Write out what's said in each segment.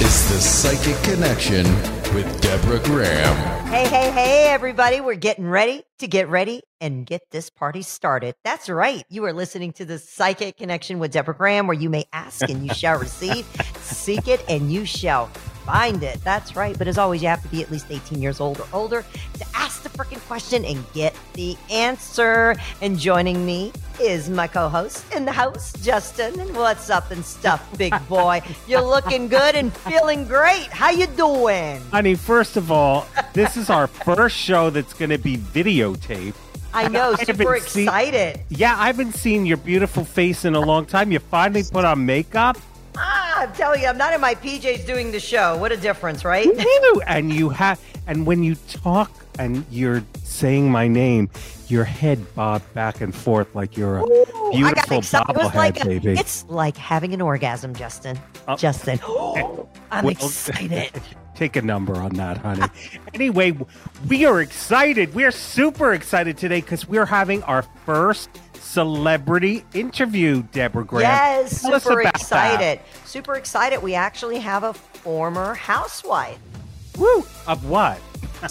is the Psychic Connection with Deborah Graham. Hey, hey, hey, everybody. We're getting ready to get ready and get this party started. That's right. You are listening to the Psychic Connection with Deborah Graham, where you may ask and you shall receive, seek it and you shall find it. That's right. But as always, you have to be at least 18 years old or older to ask the freaking question and get the answer. And joining me is my co-host in the house, Justin. And what's up and stuff, big boy? You're looking good and feeling great. How you doing? Honey, first of all, this is our first show that's going to be videotaped. I know, I super haven't seen- excited. Yeah, I haven't seen your beautiful face in a long time. You finally put on makeup. Ah, I'm telling you, I'm not in my PJs doing the show. What a difference, right? And you have, and when you talk and you're saying my name, your head bob back and forth like you're a got beautiful excited. It was bobblehead, like a- baby. it's like having an orgasm, Justin. Oh. Justin, I'm Well, excited. Take a number on that, honey. anyway, we are excited. We are super excited today because we're having our first celebrity interview, Deborah Graham. Yes, Tell super about that. excited. Super excited. We actually have a former housewife. Woo! Of what?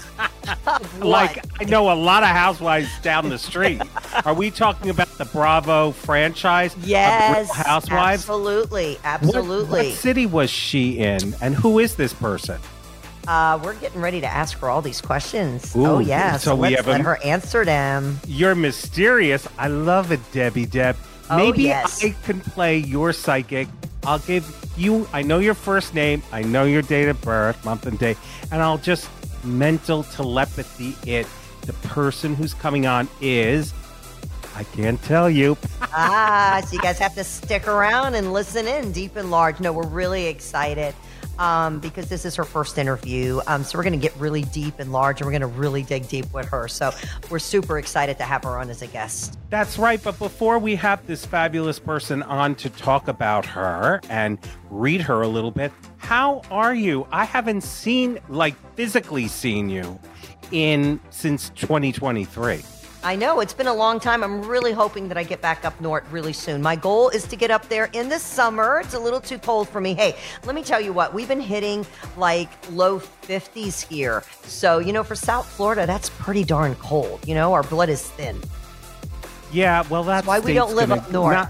Of Like. I know a lot of housewives down the street. are we talking about the Bravo franchise? yes, Housewives? Absolutely, What- absolutely. What, city was she in? And who is this person? Uh, we're getting ready to ask her all these questions. Ooh, oh yeah, so so, we let's have a- her answer them. You're mysterious. I love it, Debbie Deb. Oh, Maybe yes. I can play your psychic. I'll give you, I know your first name, I know your date of birth, month and day, and I'll just mental telepathy it. The person who's coming on is, I can't tell you. ah, so you guys have to stick around and listen in deep and large. No, we're really excited um, because this is her first interview. Um, so we're going to get really deep and large and we're going to really dig deep with her. So we're super excited to have her on as a guest. That's right. But before we have this fabulous person on to talk about her and read her a little bit, how are you? I haven't seen, like, physically seen you in since 2023. I know it's been a long time. I'm really hoping that I get back up north really soon. My goal is to get up there in the summer. It's a little too cold for me. Hey, let me tell you what, we've been hitting like low 50s here. So, you know, for South Florida, that's pretty darn cold. You know, our blood is thin. Yeah, well, that's why we don't live up north.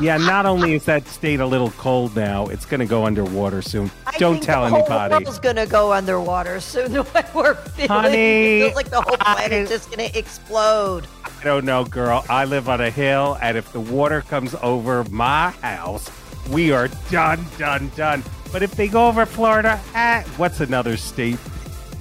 Yeah, not only is that state a little cold now, it's going to go underwater soon. I don't tell the anybody. world's gonna go underwater soon. The way we're feeling, Honey, it feels like the whole I- planet's just gonna explode. I don't know, girl. I live on a hill, and if the water comes over my house, we are done, done, done. But if they go over Florida, eh, what's another state?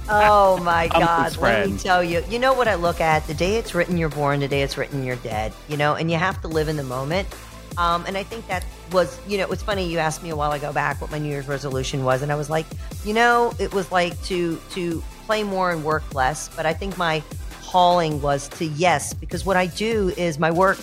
Oh my God! Let me tell you. You know what I look at? The day it's written, you're born. The day it's written, you're dead. You know, and you have to live in the moment. Um, and I think that was, you know, it was funny. You asked me a while ago back what my New Year's resolution was, and I was like, you know, it was like to to play more and work less. But I think my calling was to yes, because what I do is my work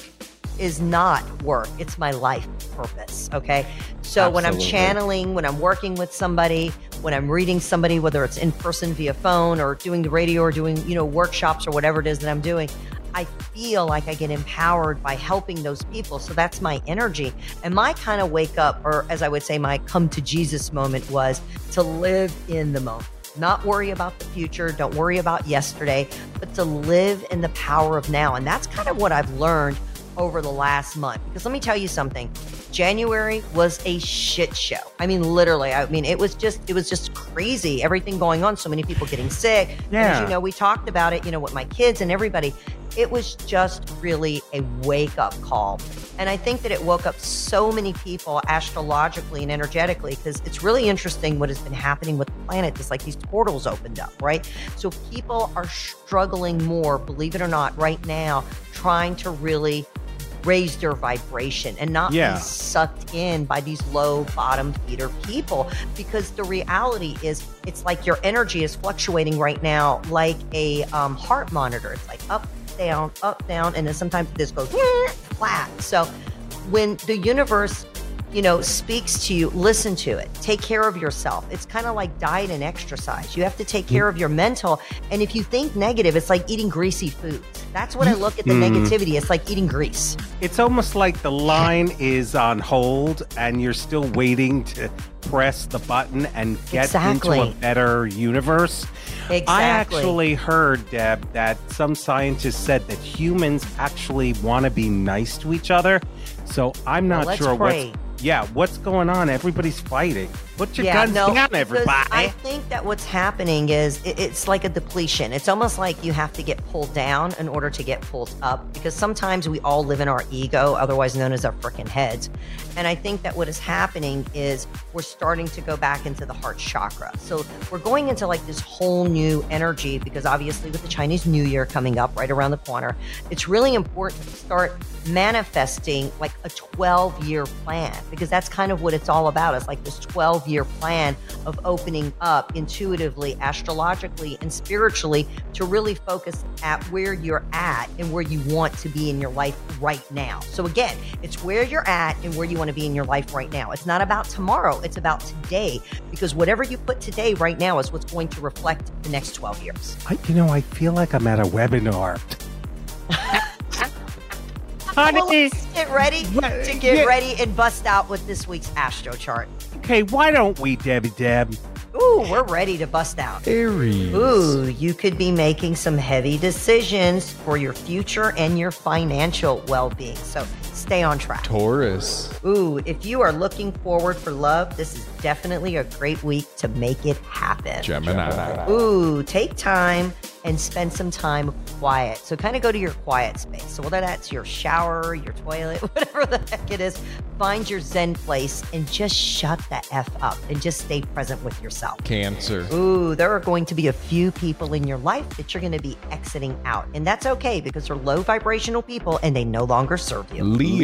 is not work; it's my life purpose. Okay, so when I'm channeling, when I'm working with somebody, when I'm reading somebody, whether it's in person via phone or doing the radio or doing, you know, workshops or whatever it is that I'm doing, I feel like I get empowered by helping those people. So that's my energy. And my kind of wake up, or as I would say, my come to Jesus moment was to live in the moment. Not worry about the future, don't worry about yesterday, but to live in the power of now. And that's kind of what I've learned over the last month. Because let me tell you something. January was a shit show. I mean, literally. I mean, it was just it was just crazy. Everything going on. So many people getting sick. And as Yeah. you know, we talked about it. You know, with my kids and everybody. It was just really a wake up call. And I think that it woke up so many people astrologically and energetically because it's really interesting what has been happening with the planet. It's like these portals opened up, right? So people are struggling more, believe it or not, right now, trying to really raise their vibration and not Yeah. be sucked in by these low bottom feeder people because the reality is it's like your energy is fluctuating right now like a um, heart monitor it's like up down up down and then sometimes this goes flat so when the universe you know, speaks to you, listen to it. Take care of yourself. It's kind of like diet and exercise. You have to take care of your mental. And if you think negative, it's like eating greasy foods. That's what I look at the mm-hmm. negativity. It's like eating grease. It's almost like the line is on hold and you're still waiting to press the button and get Exactly. into a better universe. I actually heard, Deb, that some scientists said that humans actually want to be nice to each other. So I'm not let's sure pray. what's yeah, what's going on? Everybody's fighting. Put your Yeah, guns no, down, everybody. I think that what's happening is it, it's like a depletion. It's almost like you have to get pulled down in order to get pulled up because sometimes we all live in our ego, otherwise known as our freaking heads. And I think that what is happening is we're starting to go back into the heart chakra. So we're going into like this whole new energy because obviously with the Chinese New Year coming up right around the corner, it's really important to start manifesting like a 12 year plan because that's kind of what it's all about. It's like this 12 year plan of opening up intuitively, astrologically, and spiritually to really focus at where you're at and where you want to be in your life right now. So, again, it's where you're at and where you want to be in your life right now. It's not about tomorrow, it's about today because whatever you put today right now is what's going to reflect the next 12 years. I, you know, I feel like I'm at a webinar. Honey, Well, let's get ready to get yeah. ready and bust out with this week's astro chart. okay, why don't we, Debbie Deb? Ooh, we're ready to bust out. Aries. Ooh, you could be making some heavy decisions for your future and your financial well being. So stay on track. Taurus. Ooh, if you are looking forward for love, this is definitely a great week to make it happen. Gemini. Ooh, take time and spend some time quiet. So kind of go to your quiet space. So whether that's your shower, your toilet, whatever the heck it is, find your zen place and just shut the F up and just stay present with yourself. Cancer. Ooh, there are going to be a few people in your life that you're going to be exiting out. And that's okay because they're low vibrational people and they no longer serve you. Leo.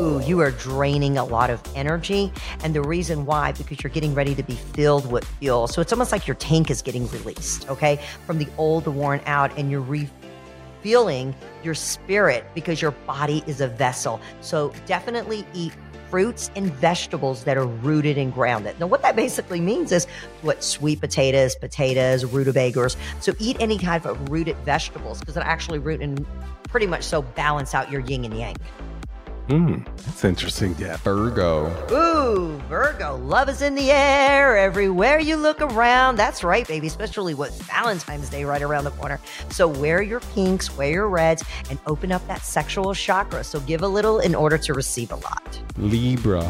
Ooh, you are draining a lot of energy. And the reason why, because you're getting ready to be filled with fuel. So it's almost like your tank is getting released, okay, from the old, worn out, and you're refueling your spirit because your body is a vessel. So definitely eat fruits and vegetables that are rooted and grounded. Now, what that basically means is what sweet potatoes, potatoes, rutabagas. So eat any kind of rooted vegetables because it actually root and pretty much so balance out your yin and yang. Hmm, that's interesting, Deb. Virgo. Ooh, Virgo, love is in the air everywhere you look around. That's right, baby, especially with Valentine's Day right around the corner. So wear your pinks, wear your reds, and open up that sexual chakra. So give a little in order to receive a lot. Libra.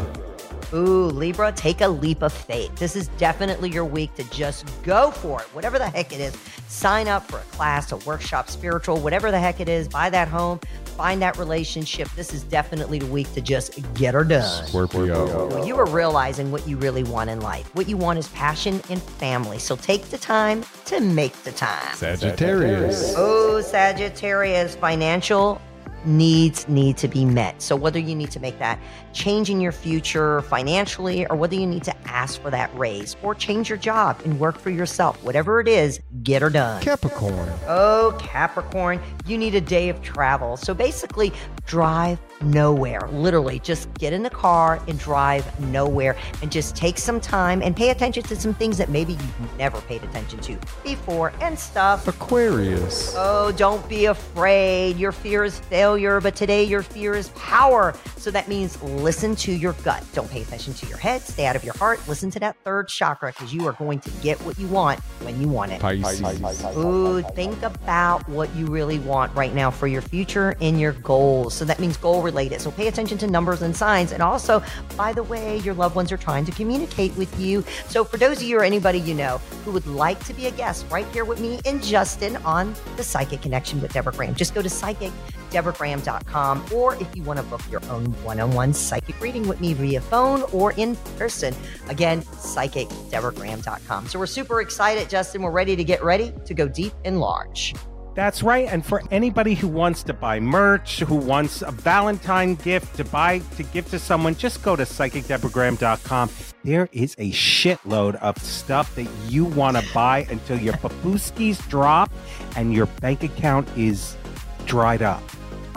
Ooh, Libra, take a leap of faith. This is definitely your week to just go for it, whatever the heck it is. Sign up for a class, a workshop, spiritual, whatever the heck it is. Buy that home, find that relationship. This is definitely the week to just get her done. Scorpio. Well, you are realizing what you really want in life. What you want is passion and family. So take the time to make the time. Sagittarius. Oh, Sagittarius, financial needs need to be met. So whether you need to make that change in your future financially or whether you need to ask for that raise or change your job and work for yourself, whatever it is, get her done. Capricorn. Oh, Capricorn, you need a day of travel. So basically, drive nowhere. Literally, just get in the car and drive nowhere and just take some time and pay attention to some things that maybe you've never paid attention to before and stuff. Aquarius. Oh, don't be afraid. Your fear is failure, but today your fear is power. So that means listen to your gut. Don't pay attention to your head. Stay out of your heart. Listen to that third chakra because you are going to get what you want when you want it. Pisces. Ooh, think about what you really want right now for your future and your goals. So that means goal related. So pay attention to numbers and signs. And also, by the way, your loved ones are trying to communicate with you. So for those of you or anybody you know who would like to be a guest right here with me and Justin on the Psychic Connection with Deborah Graham, just go to psychicdeborahgraham.com or if you want to book your own one-on-one psychic reading with me via phone or in person, again, psychicdeborahgraham.com. So we're super excited, Justin. We're ready to get ready to go deep and large. That's right. And for anybody who wants to buy merch, who wants a Valentine gift to buy to give to someone, just go to psychicdeborahgraham.com. There is a shitload of stuff that you want to buy until your babooskies drop and your bank account is dried up.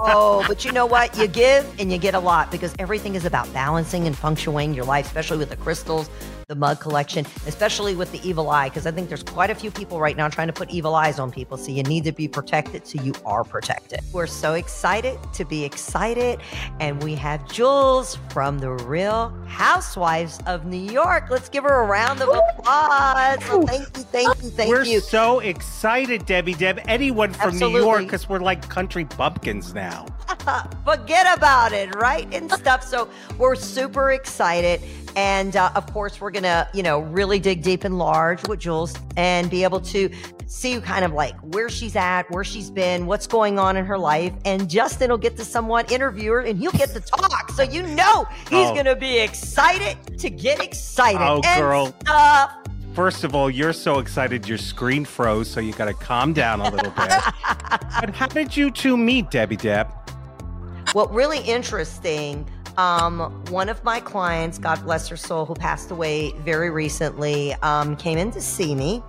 Oh, but you know what? You give and you get a lot because everything is about balancing and shuiing your life, especially with the crystals, the mug collection, especially with the evil eye, because I think there's quite a few people right now trying to put evil eyes on people. So you need to be protected so you are protected. We're so excited to be excited. And we have Jules from the Real Housewives of New York. Let's give her a round of applause. So thank you, thank you, thank you. we're so excited, Debbie Deb. Anyone from Absolutely. New York, because we're like country bumpkins now. Forget about it, right? And stuff. So we're super excited. And uh, of course, we're going to, you know, really dig deep and large with Jules and be able to see kind of like where she's at, where she's been, what's going on in her life. And Justin will get to somewhat interview her and he'll get to talk. So you know he's Oh. going to be excited to get excited. Oh, and girl. Stuff. First of all, you're so excited your screen froze, so you got to calm down a little bit. but how did you two meet, Debbie Deb? What really interesting, um, one of my clients, God bless her soul, who passed away very recently, um, came in to see me.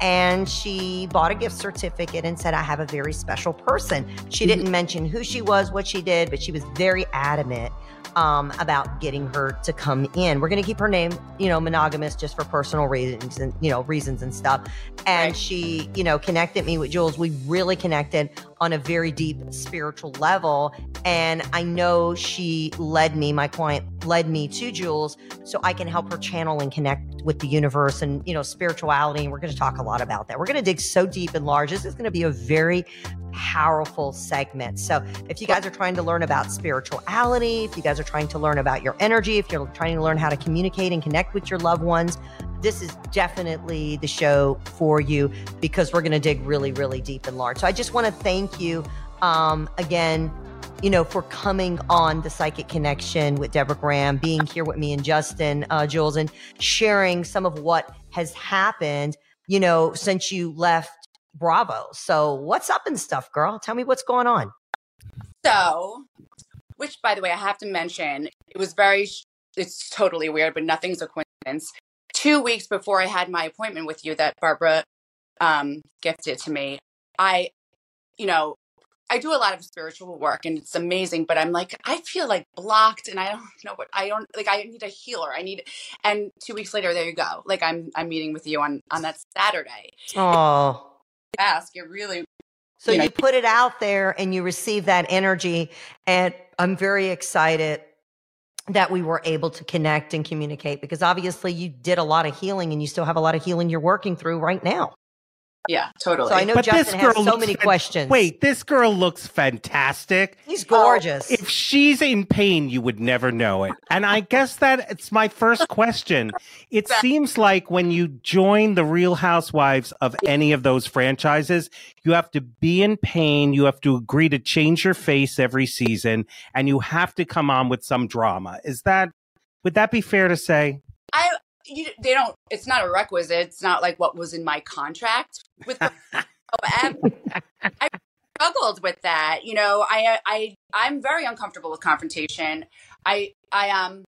And she bought a gift certificate and said, I have a very special person. She didn't mention who she was, what she did, but she was very adamant um, about getting her to come in. We're going to keep her name, you know, monogamous just for personal reasons and, you know, reasons and stuff. And Right. she, you know, connected me with Jules. We really connected on a very deep spiritual level. And I know she led me, my client led me to Jules so I can help her channel and connect with the universe and, you know, spirituality. And we're going to talk a lot about that. We're going to dig so deep and large. This is going to be a very powerful segment. So if you guys are trying to learn about spirituality, if you guys are trying to learn about your energy, if you're trying to learn how to communicate and connect with your loved ones, this is definitely the show for you because we're going to dig really, really deep and large. So I just want to thank you um, again, you know, for coming on the Psychic Connection with Deborah Graham, being here with me and Justin, uh, Jules, and sharing some of what has happened, you know, since you left Bravo. So what's up and stuff, girl? Tell me what's going on. So, which by the way, I have to mention, it was very, it's totally weird, but nothing's a coincidence. Two weeks before I had my appointment with you that Barbara um, gifted to me, I, you know, I do a lot of spiritual work and it's amazing, but I'm like, I feel like blocked and I don't know what I don't like. I need a healer. I need, and two weeks later, there you go. Like I'm, I'm meeting with you on, on that Saturday. Oh. Ask, it really So you know- you put it out there and you receive that energy. And I'm very excited that we were able to connect and communicate because obviously you did a lot of healing and you still have a lot of healing you're working through right now. Yeah, totally. So I know But this Justin has so many fan- questions. Wait, this girl looks fantastic. he's gorgeous. If she's in pain, you would never know it. And I guess that it's my first question. It seems like when you join the Real Housewives of any of those franchises, you have to be in pain. You have to agree to change your face every season, and you have to come on with some drama. Is that, would that be fair to say? I you, they don't. It's not a requisite. It's not like what was in my contract with. The, I struggled with that. You know, I I I'm very uncomfortable with confrontation. I I um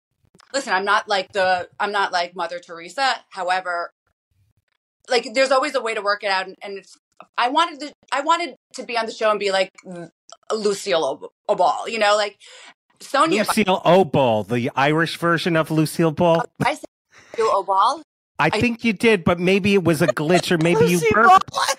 listen. I'm not like the. I'm not like Mother Teresa. However, like there's always a way to work it out, and, and it's. I wanted to. I wanted to be on the show and be like Lucille Ob- Obal. You know, like Sonja. Lucille Obal, the Irish version of Lucille Ball. I said Lucille Obal. I I- think you did, but maybe it was a glitch or maybe you Lucy burped. I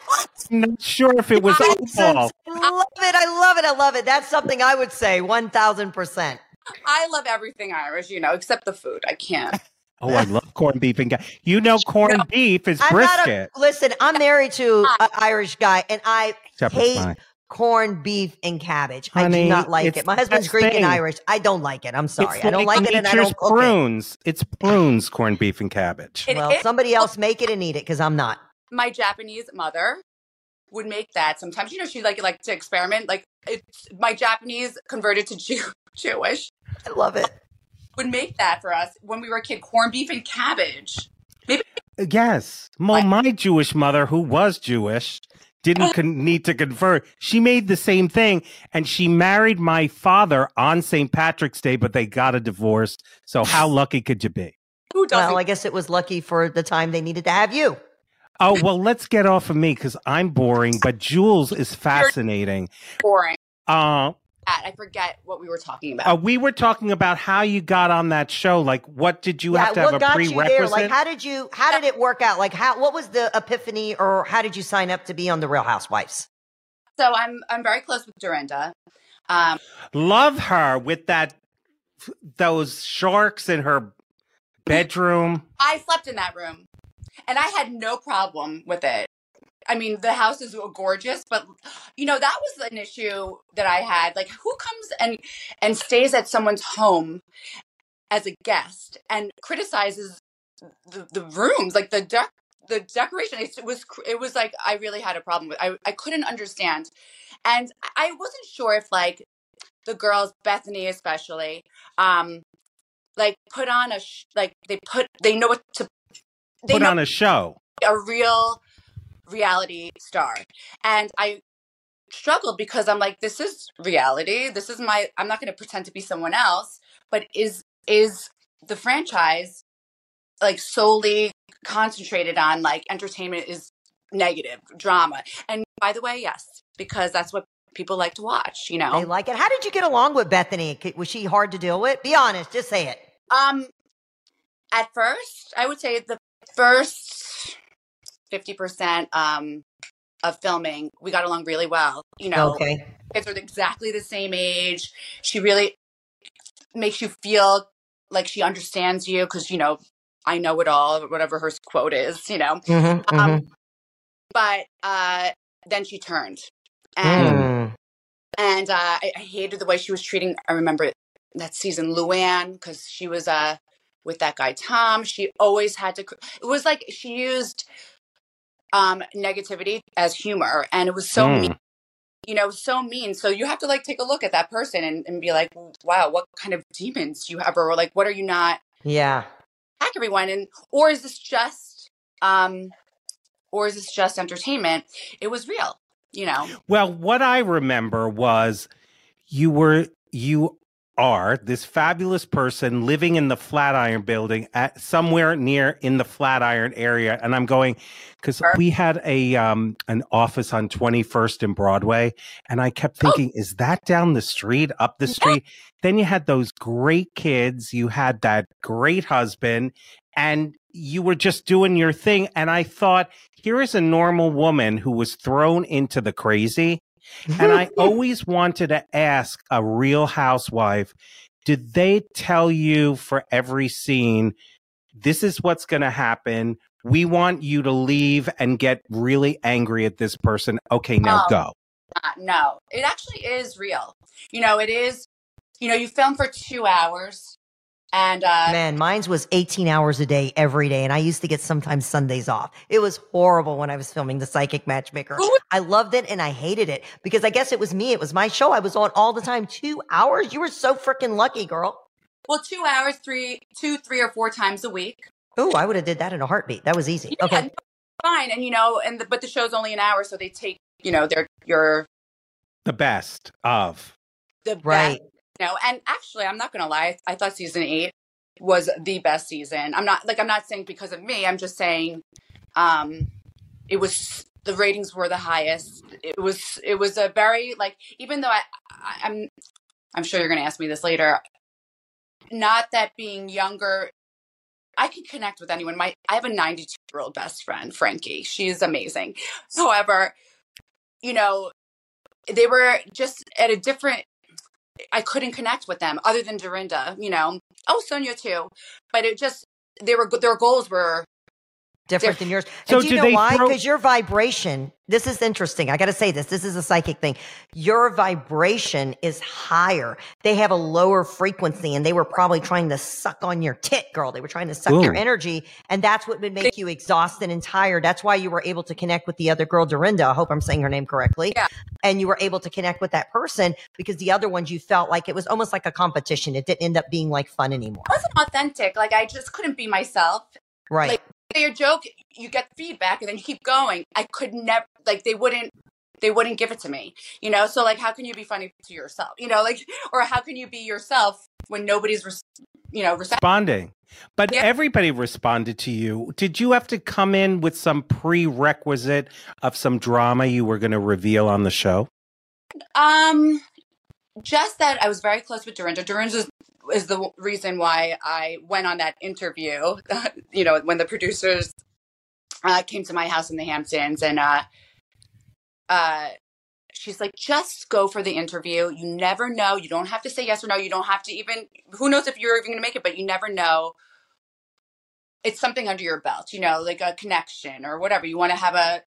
I'm not sure if it was Nonsense. I love it. I love it. I love it. That's something I would say 1000%. I love everything Irish, you know, except the food. I can't. Oh, I love corned beef and ga- you know corned beef is I'm brisket. a, listen, I'm married to an Irish guy and I Shepherd's hate pie. Corned beef and cabbage. I do not like it. My husband's Greek best and. Irish. I don't like it. I'm sorry. It's I don't like it and I don't cook it. prunes. It's prunes, corned beef and cabbage. It Well, is- somebody oh. else make it and eat it because I'm not. My Japanese mother would make that sometimes. You know, she like like to experiment. Like it's my Japanese converted to Jew, Jewish I love it. would make that for us when we were a kid. Corned beef and cabbage. Maybe Yes. Well, my Jewish mother, who was Jewish, didn't con- need to convert. She made the same thing, and she married my father on St. Patrick's Day, but they got a divorce. So how lucky could you be? who doesn't? Well, I guess it was lucky for the time they needed to have you. Oh, well, let's get off of me because I'm boring, but Jules is fascinating. boring. Uh, I forget what we were talking about. Uh, we were talking about how you got on that show. Like, what did you yeah, have to what have a got you there? Like, how did you? How did it work out? Like, how? What was the epiphany, or how did you sign up to be on the Real Housewives? so I'm I'm very close with Dorinda. Um, Love her with that those sharks in her bedroom. I slept in that room, and I had no problem with it. I mean, the house is gorgeous, but you know that was an issue that I had. Like, who comes and and stays at someone's home as a guest and criticizes the, the rooms, like the dec- the decoration? It was it was like I really had a problem with. I I couldn't understand, and I wasn't sure if like the girls, Bethenny especially, um, like put on a sh- like they put they know what to they Put on a show. a real reality star and i struggled because i'm like this is reality this is my i'm not going to pretend to be someone else but is is the franchise like solely concentrated on like entertainment is negative drama and by the way yes because that's what people like to watch you know They like it. How did you get along with Bethenny? Was she hard to deal with? Be honest. Just say it. Um, at first, I would say the first fifty percent um of filming, we got along really well. You know, Okay. kids are exactly the same age. She really makes you feel like she understands you because you know I know it all, whatever her quote is. You know, Mm-hmm, um, but uh, then she turned, and Mm. and uh, I, I hated the way she was treating. I remember that season Luann because she was uh with that guy Tom. She always had to. It was like she used um negativity as humor, and it was so Mm. mean. You know, so mean. So you have to like take a look at that person and, and be like, wow, what kind of demons do you have, or like, what are you not Yeah. Hack everyone? And or is this just um, or is this just entertainment? It was real. You know. Well, what I remember was you were you are this fabulous person living in the Flatiron building at somewhere near in the Flatiron area. And I'm going cuz we had a um an office on 21st and Broadway and I kept thinking is that down the street up the Yeah. street? Then you had those great kids you had that great husband and you were just doing your thing. And I thought here is a normal woman who was thrown into the crazy and I always wanted to ask a real housewife, did they tell you for every scene, this is what's going to happen? We want you to leave and get really angry at this person. Okay, now Oh. go. Uh, no, it actually is real. You know, it is. You know, you film for two hours, and uh, Man, mine's was 18 hours a day every day. And I used to get sometimes Sundays off. It was horrible when I was filming The Psychic Matchmaker. Who I loved it and I hated it because I guess it was me. It was my show. I was on all the time. Two hours? You were so freaking lucky, girl. well, two hours, three, two, three or four times a week. Oh, I would have did that in a heartbeat. That was easy. Yeah, Okay. fine. And you know, and the, but the show's only an hour, so they take you know their your The best of. the best, Right. Know. And actually, I'm not gonna lie. I thought season eight was the best season. I'm not like I'm not saying because of me. I'm just saying, um, it was the ratings were the highest. It was it was a very like even though I, I I'm I'm sure you're gonna ask me this later. Not that being younger, I can connect with anyone. My I have a 92 year old best friend, Frankie. She's amazing. However, you know, they were just at a different. I couldn't connect with them other than Dorinda. You know, oh Sonja too, but it just they were their goals were different than yours. So and do you do know they why? throw- Because your vibration, this is interesting. I got to say this. This is a psychic thing. Your vibration is higher. They have a lower frequency and they were probably trying to suck on your tit, girl. They were trying to suck your energy. And that's what would make you exhausted and tired. That's why you were able to connect with the other girl, Dorinda. I hope I'm saying her name correctly. Yeah. And you were able to connect with that person because the other ones you felt like it was almost like a competition. It didn't end up being like fun anymore. it wasn't authentic. Like I just couldn't be myself. Right. Like- A joke, you get feedback, and then you keep going. I could never like they wouldn't they wouldn't give it to me. You know, so like how can you be funny to yourself? You know, like or how can you be yourself when nobody's res- you know receptive? Responding. But Yeah. everybody responded to you. Did you have to come in with some prerequisite of some drama you were going to reveal on the show? Um, just that I was very close with Dorinda. Dorinda is, the reason why I went on that interview. you know, when the producers uh, came to my house in the Hamptons, and uh, uh, she's like, just go for the interview. You never know. You don't have to say yes or no. You don't have to even. Who knows if you're even going to make it? But you never know. It's something under your belt, you know, like a connection or whatever. You want to have a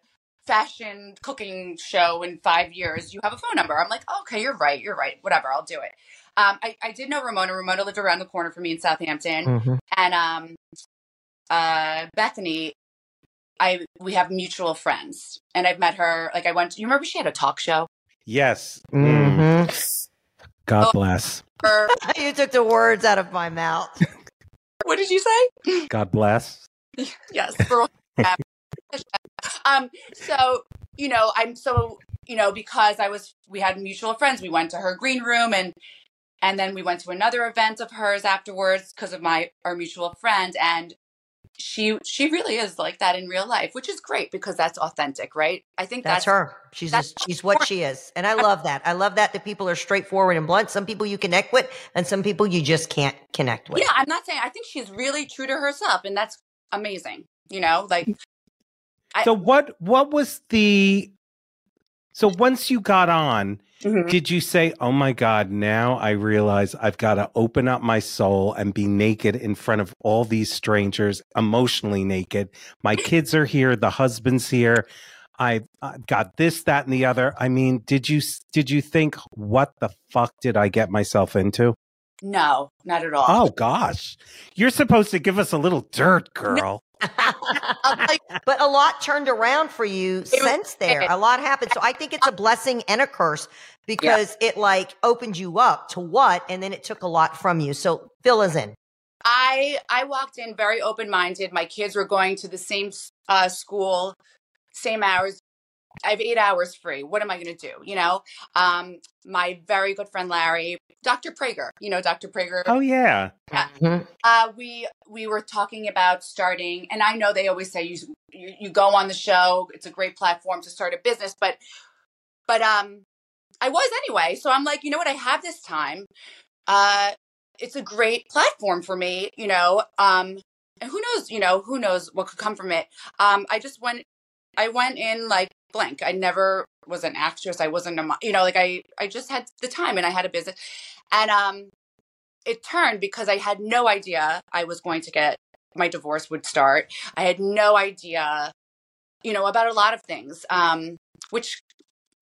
fashion cooking show in five years, you have a phone number. I'm like, okay, you're right, you're right, whatever, I'll do it. Um, I, I did know Ramona. Ramona lived around the corner from me in Southampton, Mhm. and um, uh, Bethenny, I we have mutual friends, and I've met her. Like I went. You remember she had a talk show? Yes. Mm. Mhm. God Oh. bless. Or you took the words out of my mouth. what did you say? God bless. yes for um so you know i'm so you know because i was we had mutual friends we went to her green room and and then we went to another event of hers afterwards because of my our mutual friend and she she really is like that in real life which is great because that's authentic right i think That's that's, her. She's that's- just, she's what she is, and I love that. I love that that people are straightforward and blunt. Some people you connect with, and some people you just can't connect with. yeah i'm not saying i think she's really true to herself and that's amazing you know like I- So what what was the so once you got on, mm-hmm. did you say, "Oh my god, now I realize I've got to open up my soul and be naked in front of all these strangers, emotionally naked. My kids are here, the husband's here. I've, I've got this, that, and the other." I mean, did you did you think, "What the fuck did I get myself into?" no not at all Oh gosh, you're supposed to give us a little dirt, girl. I'll tell you, but a lot turned around for you was since there. A lot happened. So I think it's a blessing and a curse because it like opened you up to what, and then it took a lot from you. So fill us in. I I walked in very open minded. My kids were going to the same uh, school, same hours. I have eight hours free. What am I going to do? You know, um, my very good friend Larry, Dr. Prager. You know, Dr. Prager. Oh yeah. Mhm. Uh, we we were talking about starting, and I know they always say you, you you go on the show. It's a great platform to start a business, but but um, I was anyway. So I'm like, you know what? I have this time. Uh, it's a great platform for me. You know, um, and who knows? You know, who knows what could come from it? Um, I just went. I went in like blank. I never was an actress. I wasn't a you know like I I just had the time and I had a business, and um it turned because I had no idea I was going to get my divorce would start. I had no idea, you know, about a lot of things, um, which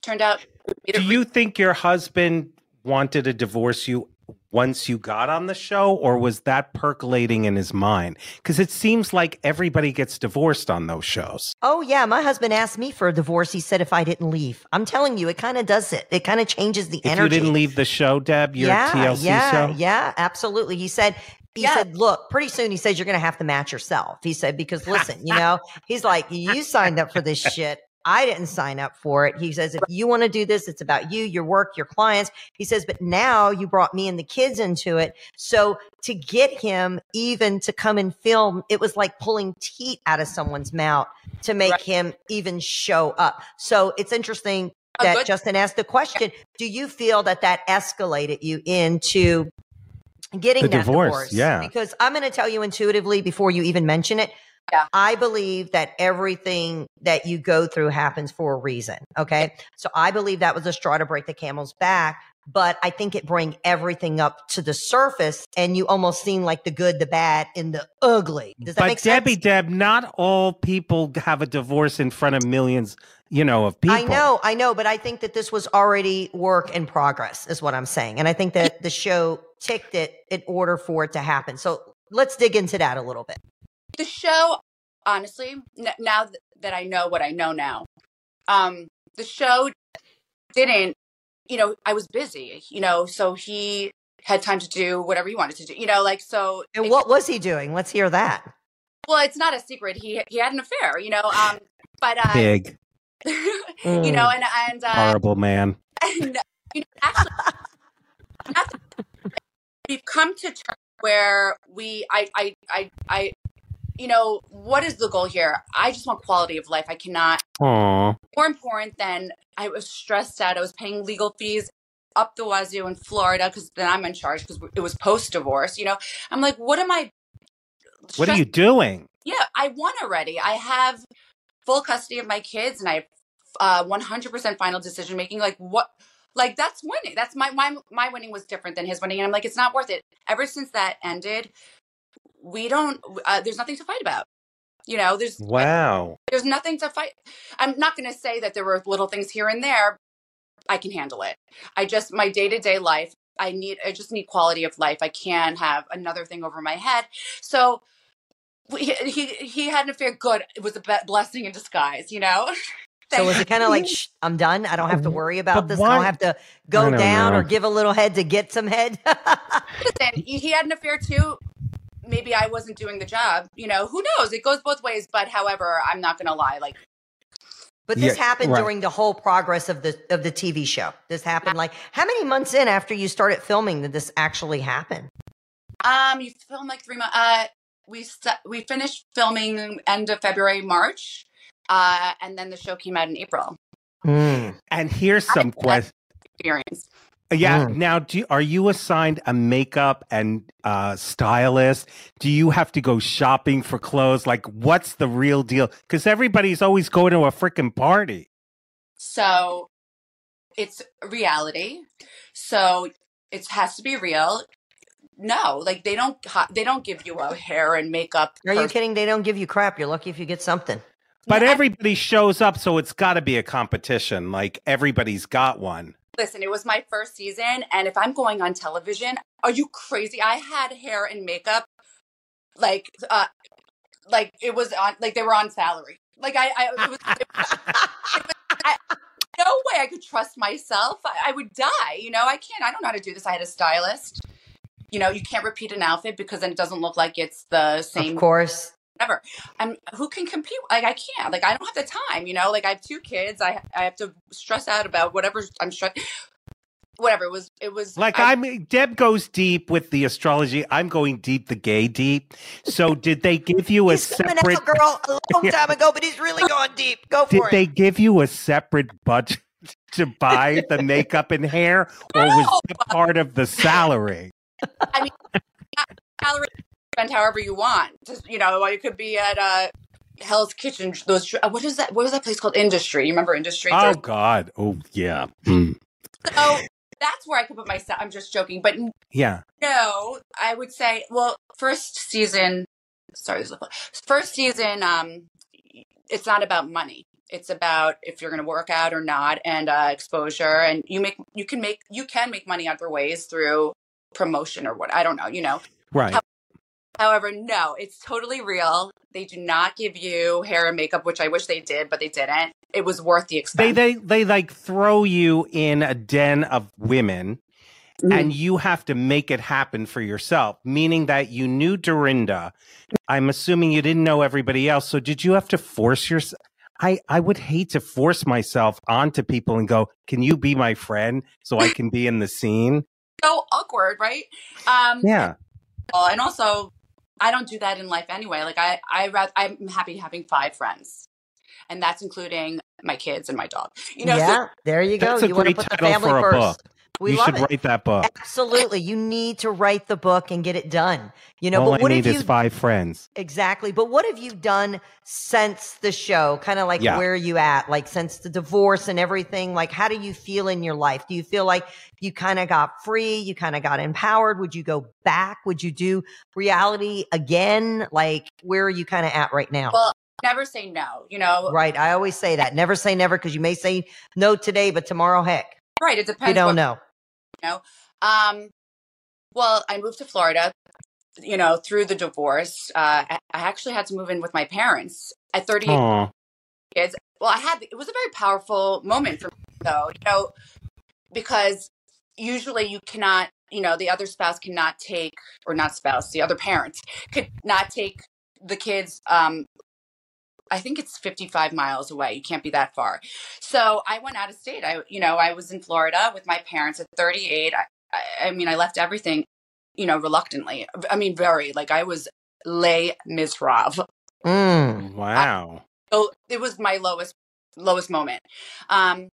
turned out. Do you think your husband wanted to divorce you once you got on the show, or was that percolating in his mind? Because it seems like everybody gets divorced on those shows. Oh yeah, my husband asked me for a divorce. He said if I didn't leave. I'm telling you, it kind of does it. It kind of changes the If energy. you didn't leave the show, Deb, your yeah, TLC yeah, show. yeah, absolutely. He said. He Yeah. said, "Look, pretty soon." He says, "You're going to have to match yourself." He said, "Because listen, you know," he's like, "You signed up for this shit. I didn't sign up for it." He says, "If you want to do this, it's about you, your work, your clients." He says, "But now you brought me and the kids into it, so to get him even to come and film, it was like pulling teeth out of someone's mouth to make Right. him even show up." So it's interesting that good. Justin asked the question Do you feel that that escalated you into getting The that divorce, divorce? yeah. Because I'm going to tell you intuitively before you even mention it. Yeah. I believe that everything that you go through happens for a reason. Okay. So I believe that was a straw to break the camel's back, but I think it bring everything up to the surface and you almost seen like the good, the bad, and the ugly. Does that but make sense? Debbie? Deb, not all people have a divorce in front of millions, you know, of people. I know, I know, but I think that this was already work in progress, is what I'm saying. And I think that the show ticked it in order for it to happen. So let's dig into that a little bit. The show honestly n- now th- that i know what i know now um the show didn't you know i was busy you know so he had time to do whatever he wanted to do you know like so And it- what was he doing? Let's hear that. well it's not a secret he he had an affair you know um but uh Big, you know and and uh horrible man. and, you know, actually, not we've come to terms where we, I, I, I, I, you know, what is the goal here? I just want quality of life. I cannot. Aw. More important than I was stressed out. I was paying legal fees up the wazoo in Florida because then I'm in charge because it was post divorce. You know, I'm like, what am I? What are you doing? Yeah, I won already. I have full custody of my kids, and I have uh, 100% final decision making. Like what? Like that's winning. That's my my my winning was different than his winning, and I'm like, it's not worth it. Ever since that ended, we don't. Uh, there's nothing to fight about. You know, there's Wow. there's nothing to fight. I'm not going to say that there were little things here and there. I can handle it. I just my day to day life. I need. I just need quality of life. I can't have another thing over my head. So he he, he had an affair. Good. It was a be- blessing in disguise. You know. So was it kind of like, Shh, I'm done. I don't have to worry about But this. I don't have to go don't down or give a little head to get some head. Listen, he he had an affair too. Maybe I wasn't doing the job. You know, who knows? It goes both ways. But however, I'm not going to lie. Like But this Yeah, happened right. during the whole progress of the of the TV show. This happened like how many months in after you started filming did this actually happen? Um, you film like three months. Uh, we st- we finished filming end of February, March, uh, and then the show came out in April. Mm. And here's some questions. Experience. Yeah. Mm. Now, do are you assigned a makeup and uh, stylist? Do you have to go shopping for clothes? Like, what's the real deal? Because everybody's always going to a freaking party. So it's reality. So it has to be real. No, like they don't they don't give you a hair and makeup. Are you kidding? They don't give you crap. You're lucky if you get something. But Yeah, I- everybody shows up, so it's got to be a competition. Like everybody's got one. Listen, it was my first season, and if I'm going on television, are you crazy? I had hair and makeup, like, uh, like it was on, like they were on salary. Like I, I it was, it was I, no way I could trust myself. I, I would die. You know, I can't. I don't know how to do this. I had a stylist. You know, you can't repeat an outfit because then it doesn't look like it's the same Of course. Whatever. I'm who can compete? Like I can't. Like I don't have the time. You know, like I have two kids. I I have to stress out about whatever I'm stressed. Whatever it was. It was Like I, I'm, Deb goes deep with the astrology. I'm going deep, the gay deep. So, did they give you a separate? girl, a long time ago, but he's really gone deep. Go Did for they give you a separate budget to buy the makeup and hair, or was No. that part of the salary? salary spend however you want. Just you know, you could be at uh, Hell's Kitchen. Those uh, what is that? What was that place called? Industry. You remember Industry? Oh God! Oh yeah, Mm. So that's where I could put myself. I'm just joking, but yeah. No, I would say, well, first season, sorry, this is a- first season, um, it's not about money. It's about if you're going to work out or not, and uh, exposure, and you make you can make you can make money other ways through promotion or what I don't know, you know. Right. However, no, it's totally real. They do not give you hair and makeup, which I wish they did, but they didn't. It was worth the expense. they they they like throw you in a den of women, Mhm. and you have to make it happen for yourself. Meaning that you knew Dorinda. I'm assuming you didn't know everybody else. So did you have to force yourself? I, I would hate to force myself onto people and go, can you be my friend so I can be in the scene? so awkward, right? Um, Yeah. And also I don't do that in life anyway. Like I, I rather, I'm happy having five friends, and that's including my kids and my dog. You know, so yeah, there you go. That's a you want to great put the family for a first. Book. We you love should it. write that book. Absolutely. You need to write the book and get it done. You know, All but I what need have is you five friends. Exactly. But what have you done since the show? Kind of like Yeah. where are you at? Like since the divorce and everything? Like how do you feel in your life? Do you feel like you kind of got free? You kind of got empowered? Would you go back? Would you do reality again? Like where are you kind of at right now? Well, never say no. You know, right. I always say that. Never say never because you may say no today, but tomorrow, heck, right? It depends. you don't what- know. Um, well, I moved to Florida. You know, through the divorce, uh, I actually had to move in with my parents at 38 Aw. kids. Well, I had it was a very powerful moment for me, though. You know, because usually you cannot, you know, the other spouse cannot take, or not spouse, the other parent could not take the kids. Um, I think it's 55 miles away. You can't be that far. So I went out of state. I, you know, I was in Florida with my parents at 38. I, I, I mean, I left everything, you know, reluctantly. I mean, very like I was les miserables. Mm. Wow. So it was my lowest lowest moment. Um,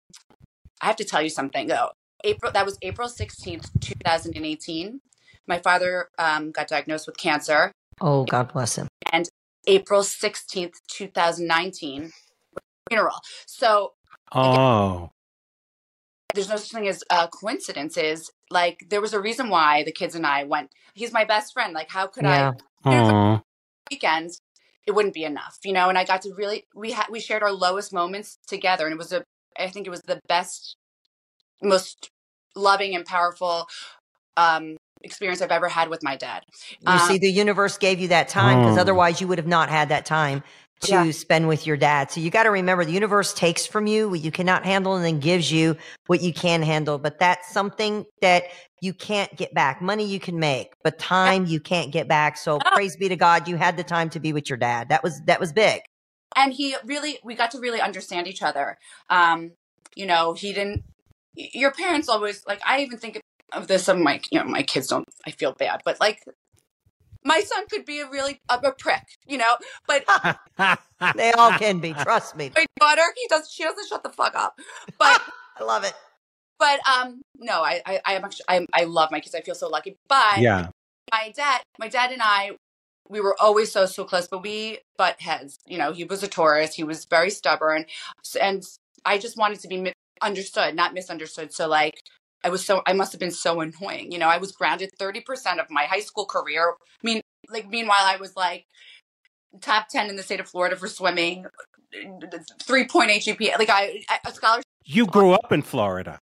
I have to tell you something though. April that was April 16th, 2018. My father um, got diagnosed with cancer. Oh, God bless him. And April 16th, 2019, funeral. So Oh. there's no such thing as uh, coincidences. Like there was a reason why the kids and I went. He's my best friend. Like how could Yeah. I weekends? It wouldn't be enough, you know. And I got to really we had we shared our lowest moments together, and it was a I think it was the best, most loving and powerful um experience I've ever had with my dad. You Um, see, the universe gave you that time because Oh. otherwise you would have not had that time to Yeah. spend with your dad. So you got to remember the universe takes from you what you cannot handle and then gives you what you can handle. But that's something that you can't get back. Money you can make, but time you can't get back. So Oh. praise be to God, you had the time to be with your dad. That was that was big. and he really we got to really understand each other um you know he didn't your parents always like i even think of this of my you know my kids don't i feel bad but like my son could be a really a, a prick you know but They all can be. Trust me. my daughter he does she doesn't shut the fuck up but I love it. but um no i i i am actually I, I love my kids i feel so lucky but yeah. my dad my dad and i we were always so so close but we butt heads you know he was a taurus he was very stubborn s- and i just wanted to be mi- understood not misunderstood so like i was so i must have been so annoying you know i was grounded 30% of my high school career i mean like meanwhile i was like top 10 in the state of florida for swimming 3.8 gpa like i a scholarship You grew up in Florida.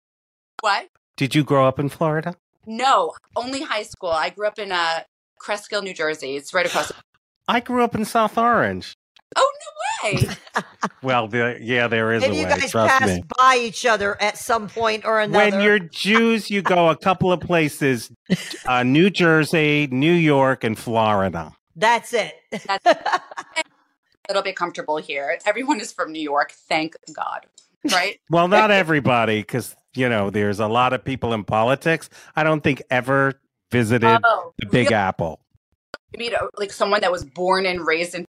what Did you grow up in Florida? no only high school i grew up in uh Cresskill, New Jersey. It's right across. I grew up in South Orange. Oh no way! Well, there, yeah, there is Maybe a you way. guys trust pass me. by each other at some point or another. When you're Jews, you go a couple of places: uh, New Jersey, New York, and Florida. That's it. a little bit comfortable here. Everyone is from New York, thank God. Right? Well, not everybody, because you know there's a lot of people in politics. I don't think ever visited oh, the Big really? Apple. Maybe, uh, like someone that was born and raised in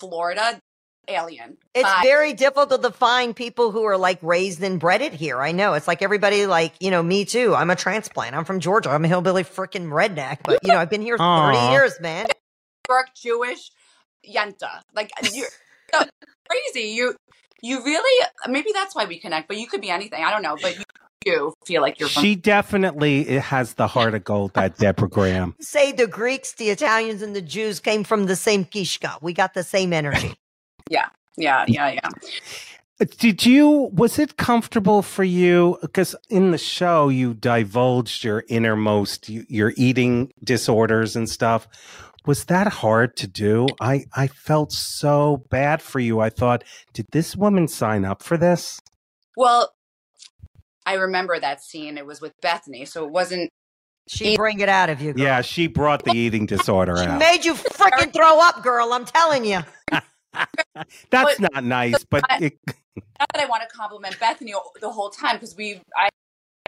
Florida, alien. It's Bye. very difficult to find people who are like raised and bred it here. I know. It's like everybody, like, you know, me too. I'm a transplant. I'm from Georgia. I'm a hillbilly freaking redneck. But, you know, I've been here 30 years, man. New York Jewish, Yenta. Like uh, you're so crazy. You you really maybe that's why we connect. But you could be anything. I don't know. But you do feel like you're from. She definitely has the heart of gold. That Deborah Graham. Say the Greeks, the Italians, and the Jews came from the same kishka. We got the same energy. yeah, yeah, yeah. Yeah. Did you? Was it comfortable for you? Because in the show, you divulged your innermost, your eating disorders and stuff. Was that hard to do? I I felt so bad for you. I thought, did this woman sign up for this? Well, I remember that scene. It was with Bethenny, so it wasn't. She bring it out of you. Girl. Yeah, she brought the eating disorder She out. made you freaking throw up, girl. I'm telling you. That's not nice, but it, not that I want to compliment Bethenny the whole time because we I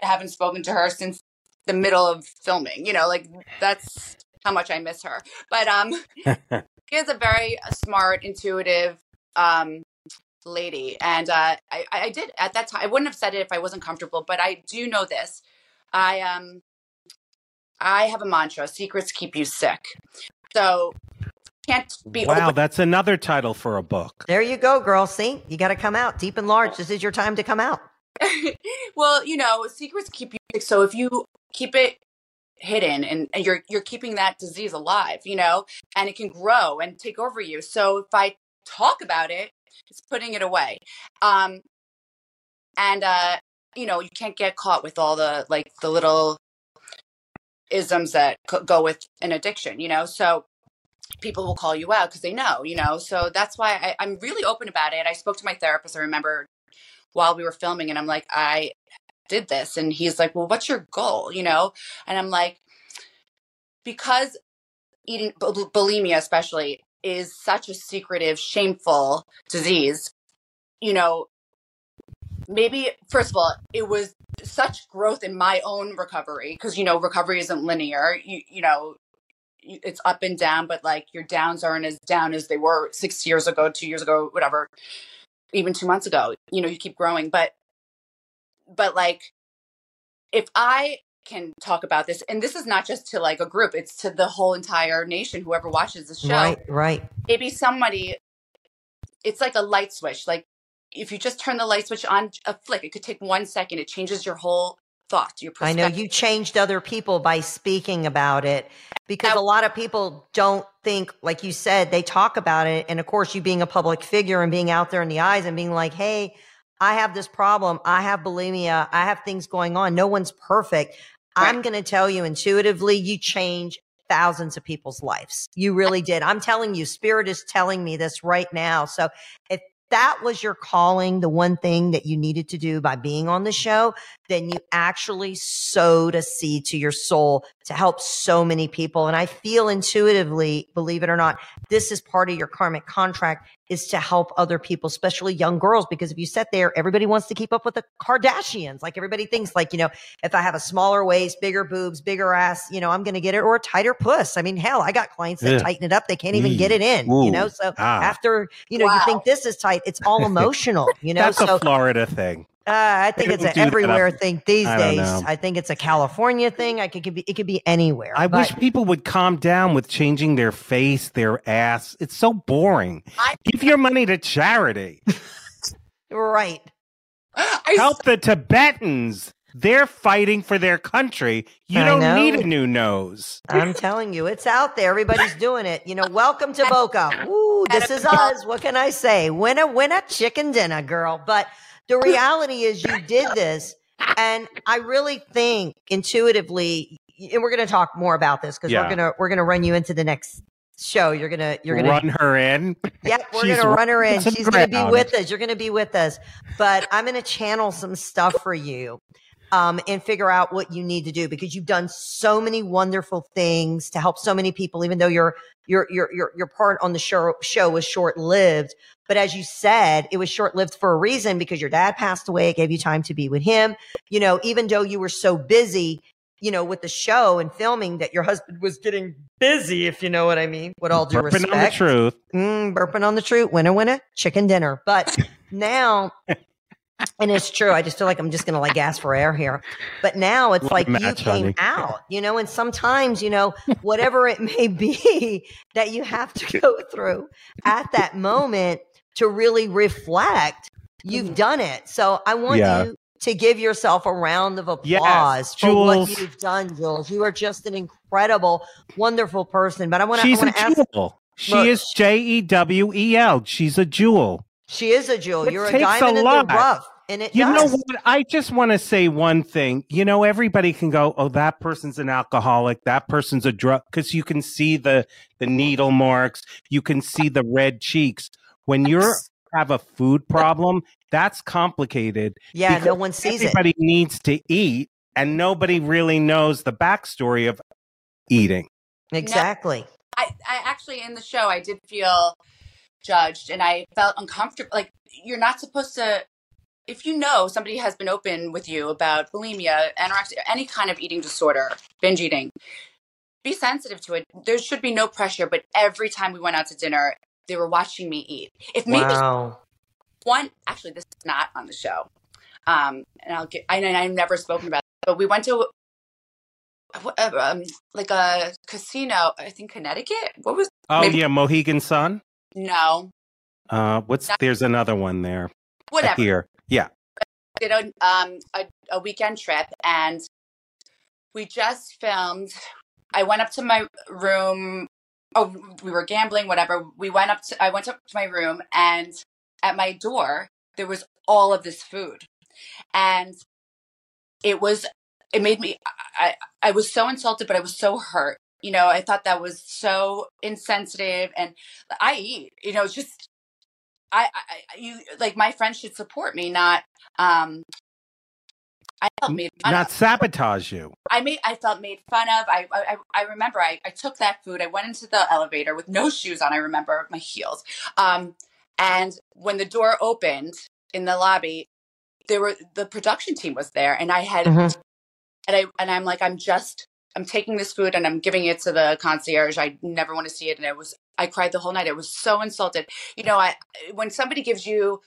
haven't spoken to her since the middle of filming. You know, like that's how much I miss her. But um, she is a very smart, intuitive um lady, and uh, I I did at that time. I wouldn't have said it if I wasn't comfortable, but I do know this. I um. I have a mantra: secrets keep you sick. So can't be wow, open that's another title for a book. There you go, girl. See, you got to come out deep and large. This is your time to come out. well, you know, secrets keep you sick. So if you keep it hidden and, and you're you're keeping that disease alive, you know, and it can grow and take over you. So if I talk about it, it's putting it away. Um and uh you know, you can't get caught with all the like the little isms that co- go with an addiction, you know. So people will call you out because they know, you know. So that's why I, I'm really open about it. I spoke to my therapist. I remember while we were filming, and I'm like, I did this, and he's like, Well, what's your goal, you know? And I'm like, because eating bu- bu- bulimia, especially, is such a secretive, shameful disease. You know, maybe first of all, it was such growth in my own recovery because you know recovery isn't linear. You you know it's up and down, but like your downs aren't as down as they were six years ago, two years ago, whatever, even two months ago. You know, you keep growing, but but like if I can talk about this, and this is not just to like a group, it's to the whole entire nation, whoever watches the show. Right, right. Maybe somebody, it's like a light switch. Like if you just turn the light switch on a flick, it could take one second. It changes your whole thought, your I know you changed other people by speaking about it because a lot of people don't think, like you said, they talk about it. And of course, you being a public figure and being out there in the eyes and being like, hey, I have this problem. I have bulimia. I have things going on. No one's perfect. I'm going to tell you intuitively, you change thousands of people's lives. You really did. I'm telling you, spirit is telling me this right now. So if that was your calling, the one thing that you needed to do by being on the show, then you actually sowed a seed to your soul to help so many people. And I feel intuitively, believe it or not, this is part of your karmic contract is to help other people, especially young girls. Because if you sit there, everybody wants to keep up with the Kardashians. Like everybody thinks like, you know, if I have a smaller waist, bigger boobs, bigger ass, you know, I'm going to get it or a tighter puss. I mean, hell, I got clients that Yeah. tighten it up. They can't even Eee. get it in, you know? So Ah. after, you know, you think this is tight, it's all emotional, you know? That's so a Florida thing. Uh, I think They it's an do that everywhere thing these I don't days. I think it's a California thing. I could, could be it could be anywhere. I But- wish people would calm down with changing their face, their ass. It's so boring. I- Give your money to charity. right. I Help the Tibetans. They're fighting for their country. You I don't know. need a new nose. I'm telling you, it's out there. Everybody's doing it. You know, welcome to Boca. Ooh, this is us. What can I say? Winner, winner, chicken dinner, girl. But the reality is, you did this, and I really think intuitively, and we're going to talk more about this because Yeah. we're gonna we're gonna run you into the next show. You're gonna you're gonna Run her in. Yep, we're She's gonna run her in. She's gonna be with us. You're gonna be with us. But I'm gonna channel some stuff for you. Um, and figure out what you need to do because you've done so many wonderful things to help so many people, even though your your your your your part on the show show was short lived. But as you said, it was short lived for a reason because your dad passed away. It gave you time to be with him. You know, even though you were so busy, you know, with the show and filming that your husband was getting busy, if you know what I mean, with all due Burping respect on the truth. mm, burping on the truth, winner, winner, chicken dinner. But now, and it's true. I just feel like I'm just going to like gasp for air here. But now it's What a like you came honey. out, you know, and sometimes, you know, whatever it may be that you have to go through at that moment to really reflect, you've mm-hmm. done it. So I want Yeah. you to give yourself a round of applause Yes, for what you've done, Jules. You are just an incredible, wonderful person. But I want to, I She's a want to ask jewel. She Look. is J E W E L. She's a jewel. She is a jewel. It You're a takes a diamond in lot. the rough, and it You know what? I just want to say one thing. You know, everybody can go, "Oh, that person's an alcoholic. That person's a drug," because you can see the the needle marks. You can see the red cheeks. When you're have a food problem, that's complicated. Yeah, no one sees it. Everybody needs to eat, and nobody really knows the backstory of eating. Exactly. I, I actually in the show I did feel judged and I felt uncomfortable. Like you're not supposed to if you know somebody has been open with you about bulimia, anorexia, any kind of eating disorder, binge eating, be sensitive to it. There should be no pressure, but every time we went out to dinner, they were watching me eat. If maybe Wow. one actually this is not on the show um and i'll get I, and i've never spoken about it but we went to uh, um, like a casino i think connecticut what was Oh Maybe- yeah, Mohegan Sun. No Uh, what's That- there's another one there whatever here. Yeah. did a, um, a, a weekend trip and we just filmed i went up to my room oh we were gambling whatever we went up to i went up to my room and at my door there was all of this food and it was it made me i i was so insulted but i was so hurt you know i thought that was so insensitive and i eat you know just I, I you like my friends should support me not um I felt made fun Not of. sabotage you. I made I felt made fun of. I I, I remember I, I took that food. I went into the elevator with no shoes on. I remember my heels. Um, and when the door opened in the lobby, there were the production team was there, and I had Mhm. and I and I'm like I'm just I'm taking this food and I'm giving it to the concierge. I never want to see it, and it was I cried the whole night. I was so insulted. You know, I when somebody gives you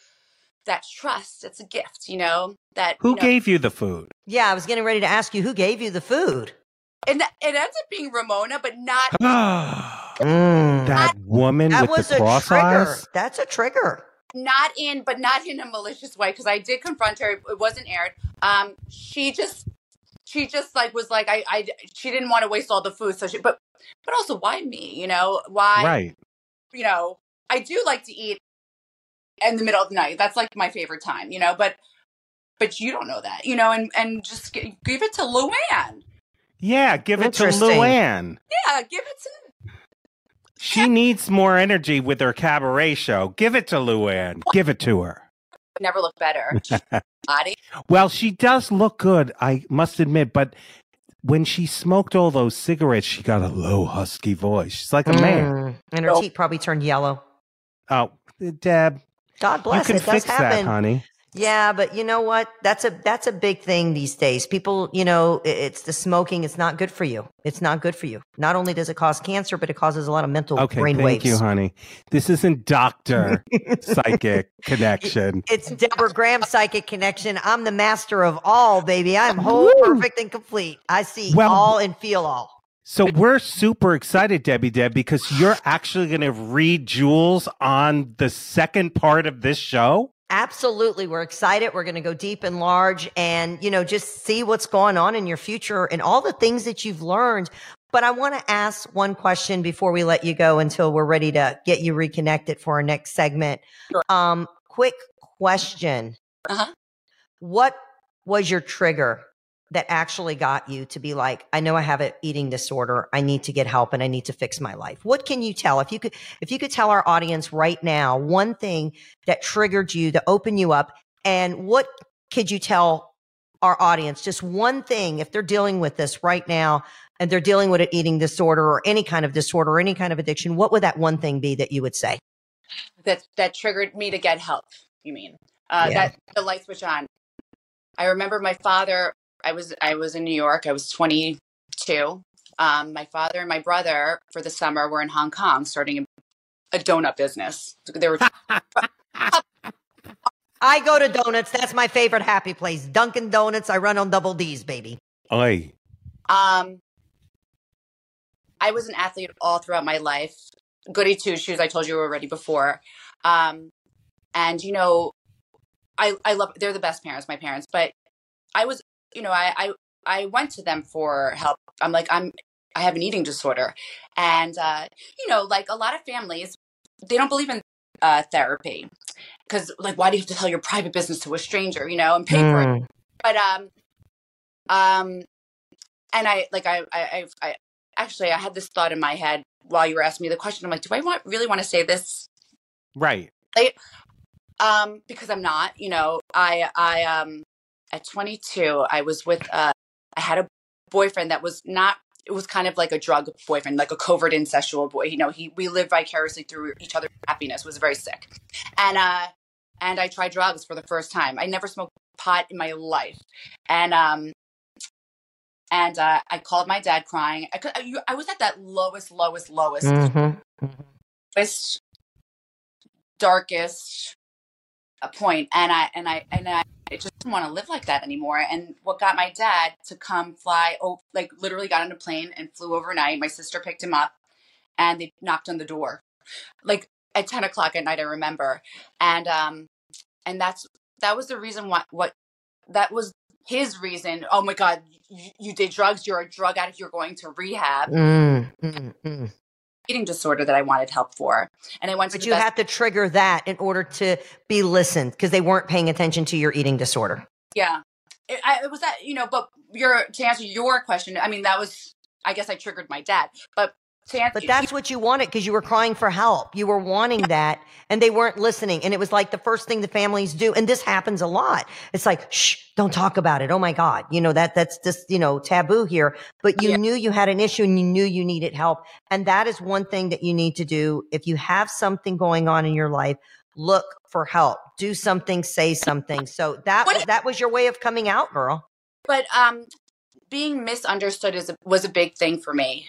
that trust. It's a gift, you know. That Who you know, gave you the food? Yeah, I was getting ready to ask you who gave you the food. and that, it ends up being Ramona, but not. that Mm. woman That with was the a cross trigger. eyes. That's a trigger. not in but not in a malicious way because i did confront her it wasn't aired um she just she just like was like i i she didn't want to waste all the food so she but but also why me you know why Right. you know i do like to eat in the middle of the night that's like my favorite time you know but but you don't know that you know and and just g- give it to luann Yeah, give it to Interesting. Luann. yeah give it to She needs more energy with her cabaret show. Give it to Luann. Give it to her. Never look better body Well, she does look good, I must admit, but when she smoked all those cigarettes, she got a low, husky voice. She's like a man. Mm. And her Nope. teeth probably turned yellow. Oh, Deb, God bless. you can it. Does fix that, happen. honey. Yeah, but you know what? That's a that's a big thing these days. People, you know, it's the smoking. It's not good for you. It's not good for you. Not only does it cause cancer, but it causes a lot of mental Okay, brain thank waves. you, honey. This isn't doctor psychic connection. It's Deborah Graham Psychic Connection. I'm the master of all, baby. I'm whole, Woo. perfect, and complete. I see Well- all and feel all. So we're super excited, Debbie Deb, because you're actually going to read Jules on the second part of this show. Absolutely. We're excited. We're going to go deep and large and, you know, just see what's going on in your future and all the things that you've learned. But I want to ask one question before we let you go until we're ready to get you reconnected for our next segment. Sure. Um, quick question. Uh-huh. What was your trigger that actually got you to be like, I know I have an eating disorder. I need to get help and I need to fix my life. What can you tell? If you could, if you could tell our audience right now, one thing that triggered you to open you up and what could you tell our audience? Just one thing, if they're dealing with this right now and they're dealing with an eating disorder or any kind of disorder or any kind of addiction, what would that one thing be that you would say? that that triggered me to get help you mean uh Yeah. that the light switch on i remember my father i was i was in new york i was 22 um my father and my brother for the summer were in hong kong starting a, a donut business they were I go to donuts. That's my favorite happy place. Dunkin' Donuts. I run on double D's, baby. Oi. um i was an athlete all throughout my life goody two shoes i told you already before um and you know i i love they're the best parents my parents but i was you know i i, I went to them for help. I'm like i'm i have an eating disorder. And uh you know like a lot of families they don't believe in uh therapy because like why do you have to tell your private business to a stranger? You know and pay for it. Mm. but um um and i like i i i, I actually i had this thought in my head while you were asking me the question. I'm like do i want really want to say this? Right. um because i'm not you know i i um at 22 i was with uh i had a boyfriend that was not it was kind of like a drug boyfriend like a covert incestual boy you know he we lived vicariously through each other's happiness was very sick. And uh and i tried drugs for the first time. I never smoked pot in my life. And um and uh, I called my dad crying. I, could, I, I was at that lowest, lowest, lowest, mm-hmm. lowest, darkest uh, point, and I and I and I, I just didn't want to live like that anymore. And what got my dad to come fly? Oh, like literally got on a plane and flew overnight. My sister picked him up, and they knocked on the door, like at ten o'clock at night. I remember, and um, and that's that was the reason why what that was his reason. Oh my God, you, you did drugs. You're a drug addict. You're going to rehab. Mm, mm, mm. Eating disorder that I wanted help for, and I went to But you best- had to trigger that in order to be listened because they weren't paying attention to your eating disorder. Yeah, it, I, it was that you know. But your to answer your question, I mean that was I guess I triggered my dad. But But that's what you wanted because you were crying for help. You were wanting that and they weren't listening. And it was like the first thing the families do. And this happens a lot. It's like, shh, don't talk about it. Oh my God. You know, that, that's just, you know, taboo here, but you Yeah. knew you had an issue and you knew you needed help. And that is one thing that you need to do. If you have something going on in your life, look for help, do something, say something. So that, What- that was your way of coming out, girl. but um, being misunderstood is a, was a big thing for me.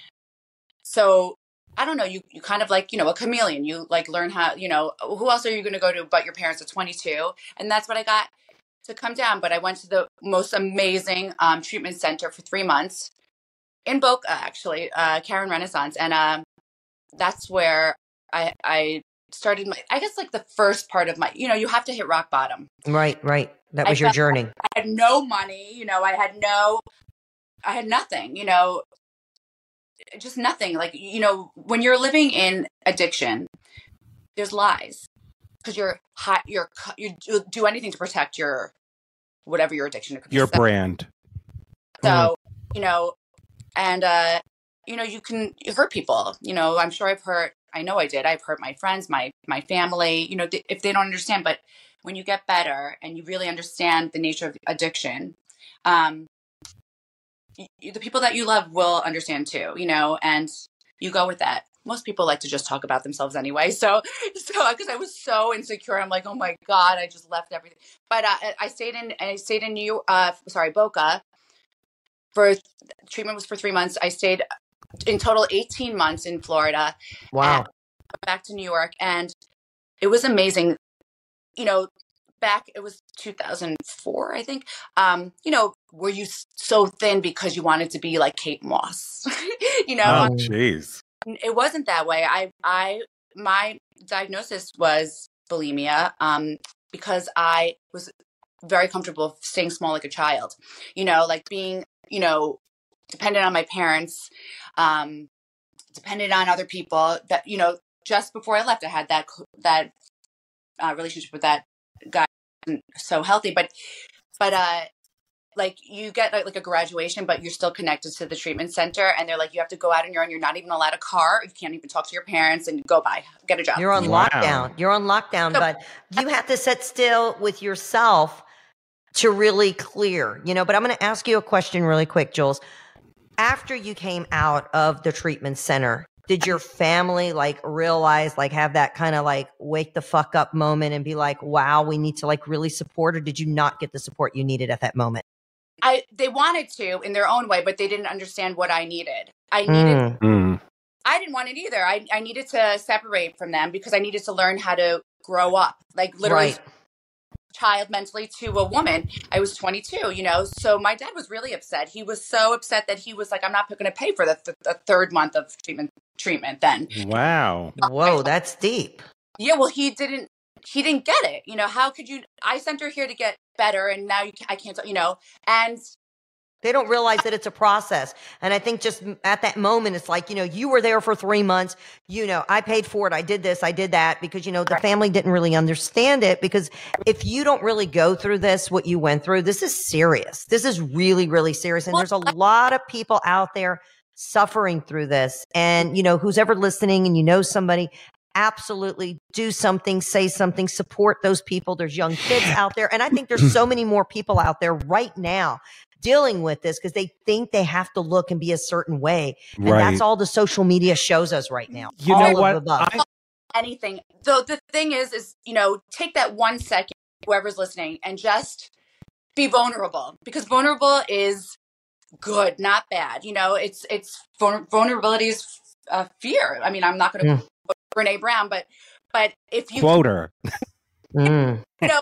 So I don't know, you, you kind of like, you know, a chameleon. You like learn how, you know, who else are you going to go to but your parents at 22? And that's what I got to come down. But I went to the most amazing um, treatment center for three months in Boca, actually, uh, Karen Renaissance. And um, that's where I, I started my, I guess like the first part of my, you know, you have to hit rock bottom. Right, right. That I was your felt- journey. I had no money, you know, I had no, I had nothing, you know, just nothing. Like, you know, when you're living in addiction, there's lies because you're hot, you're, you do- anything to protect your, whatever your addiction. Your brand. So, you know, and, uh, you know, you can hurt people, you know, I'm sure I've hurt, I know I did. I've hurt my friends, my, my family, you know, th- if they don't understand, but when you get better and you really understand the nature of addiction, um, the people that you love will understand too, you know, and you go with that. Most people like to just talk about themselves anyway. So, so because I was so insecure, I'm like, oh my god, I just left everything. But uh, I- I stayed in, I stayed in New, uh, sorry, Boca. For treatment was for three months. I stayed in total 18 months in Florida Wow. back to New York, and it was amazing. You know, back it was 2004, I think. Um, you know, were you so thin because you wanted to be like Kate Moss? you know, Oh, jeez. it wasn't that way. I, I, my diagnosis was bulimia um, because I was very comfortable staying small like a child. You know, like being, you know, dependent on my parents, um, dependent on other people. That you know, just before I left, I had that that uh, relationship with that so healthy, but but uh like you get like, like a graduation but you're still connected to the treatment center and they're like you have to go out on your own you're not even allowed a car you can't even talk to your parents and go by get a job You're on Wow. lockdown. You're on lockdown, So- but you have to sit still with yourself to really clear, you know. But I'm going to ask you a question really quick, Jules. After you came out of the treatment center, did your family like realize, like, have that kind of like wake the fuck up moment and be like, wow, we need to like really support, or did you not get the support you needed at that moment? i they wanted to in their own way but they didn't understand what i needed i needed Mm, Mm. i didn't want it either I, I needed to separate from them because i needed to learn how to grow up like literally right. Child mentally to a woman. I was 22, you know. So my dad was really upset. He was so upset that he was like, "I'm not going to pay for the, th- the third month of treatment." Treatment then. Wow. Whoa, that's deep. Yeah, well, he didn't. He didn't get it. You know, how could you? I sent her here to get better, and now you, I can't. You know, and They don't realize that it's a process. And I think just at that moment, it's like, you know, you were there for three months. You know, I paid for it. I did this. I did that because, you know, the family didn't really understand it because if you don't really go through this, what you went through, this is serious. This is really, really serious. And there's a lot of people out there suffering through this. And, you know, who's ever listening and you know somebody, absolutely do something, say something, support those people. There's young kids out there. And I think there's so many more people out there right now dealing with this because they think they have to look and be a certain way. And Right. that's all the social media shows us right now. You all know of what? the. I, anything. So the thing is, is you know, take that one second, whoever's listening, and just be vulnerable because vulnerable is good, not bad. You know, it's it's vulnerability is uh, fear. I mean, I'm not going to Mm. Brene Brown, but but if you quote her. Mm. you know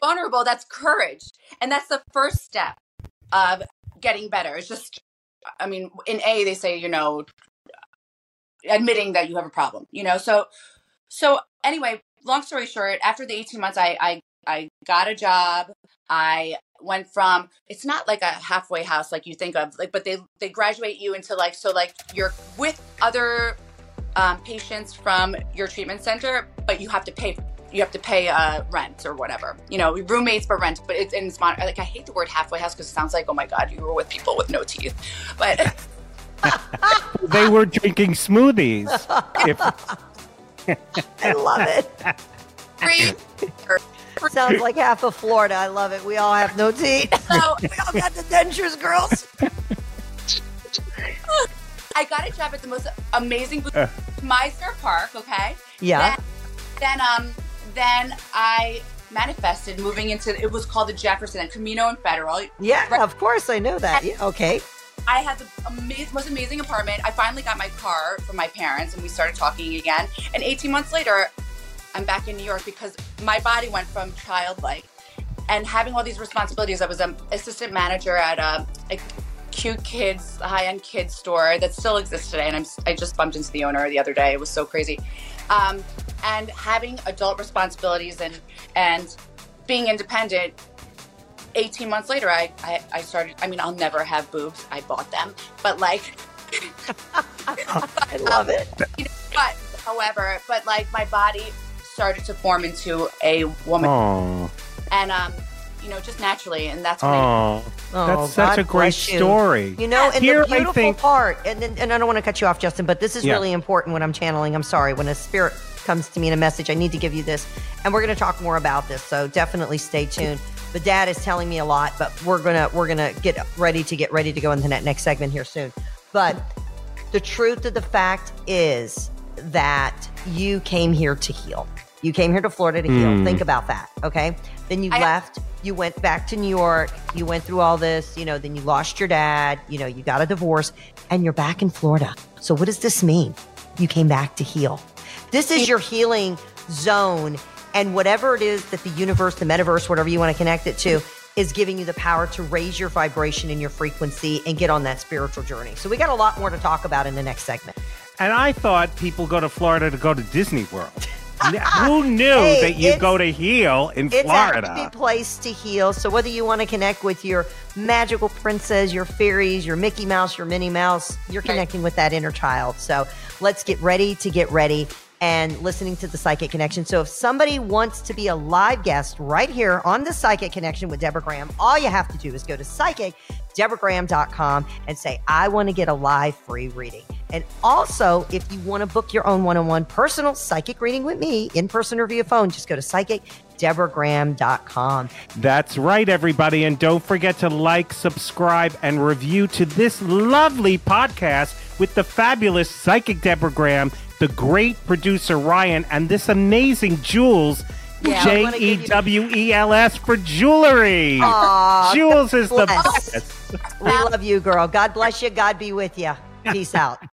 vulnerable, that's courage, and that's the first step of getting better. It's just, I mean, in A they say you know, admitting that you have a problem. You know, so so anyway, long story short, after the 18 months, I I I got a job. I went from it's not like a halfway house like you think of like but they they graduate you into like so like you're with other um, patients from your treatment center but you have to pay you have to pay uh, rent or whatever you know roommates for rent but it's, in it's mon- like i hate the word halfway house because it sounds like oh my god you were with people with no teeth but They were drinking smoothies. If, I love it. free Sounds like half of Florida. I love it. We all have no teeth. so we all got the dentures, girls. i got a job at the most amazing Uh. Mizner Park okay Yeah. then um then I manifested moving into it was called the Jefferson and Camino and Federal. Yeah, of course. I know that. Yeah, okay. I had the ama- most amazing apartment. I finally got my car from my parents, and we started talking again. And 18 months later, I'm back in New York because my body went from childlike and having all these responsibilities. I was an assistant manager at a, a cute kids, high-end kids store that still exists today, and I'm I just bumped into the owner the other day. It was so crazy, um, and having adult responsibilities and and being independent. 18 months later, I, I, I started. I mean, I'll never have boobs. I bought them, but like, I love it. you know, but however, but like my body started to form into a woman, Oh, and um, you know, just naturally, and that's when I oh, Oh, that's such God a great bless you. story. You know, and Here, the I beautiful think- part, and, and and I don't want to cut you off, Justin, but this is Yeah. really important when I'm channeling. I'm sorry, when a spirit comes to me in a message, I need to give you this, and we're going to talk more about this. So definitely stay tuned. But Dad is telling me a lot, but we're gonna we're gonna get ready to get ready to go into that next segment here soon. But the truth of the fact is that you came here to heal. You came here to Florida to heal. Mm. Think about that, okay? Then you I- left. You went back to New York. You went through all this, you know, then you lost your dad, you know, you got a divorce, and you're back in Florida. So what does this mean? You came back to heal. This is your healing zone. And whatever it is that the universe, the metaverse, whatever you want to connect it to, is giving you the power to raise your vibration and your frequency and get on that spiritual journey. So we got a lot more to talk about in the next segment. And I thought people go to Florida to go to Disney World. N- Who knew Hey, that you it's- go to heal in It's Florida? actually a place to heal. So whether you want to connect with your magical princess, your fairies, your Mickey Mouse, your Minnie Mouse, you're connecting with that inner child. So let's get ready to get ready and listening to the Psychic Connection. So if somebody wants to be a live guest right here on the Psychic Connection with Deborah Graham, all you have to do is go to psychicdeborahgraham.com and say, I want to get a live free reading. And also, if you want to book your own one-on-one personal psychic reading with me in person or via phone, just go to psychicdeborahgraham.com. That's right, everybody. And don't forget to like, subscribe, and review to this lovely podcast with the fabulous psychic Deborah Graham, the great producer Ryan, and this amazing Jules. Yeah, J E W E L S for jewelry. Aw, Jules is the bless. best. We love you, girl. God bless you. God be with you. Peace out.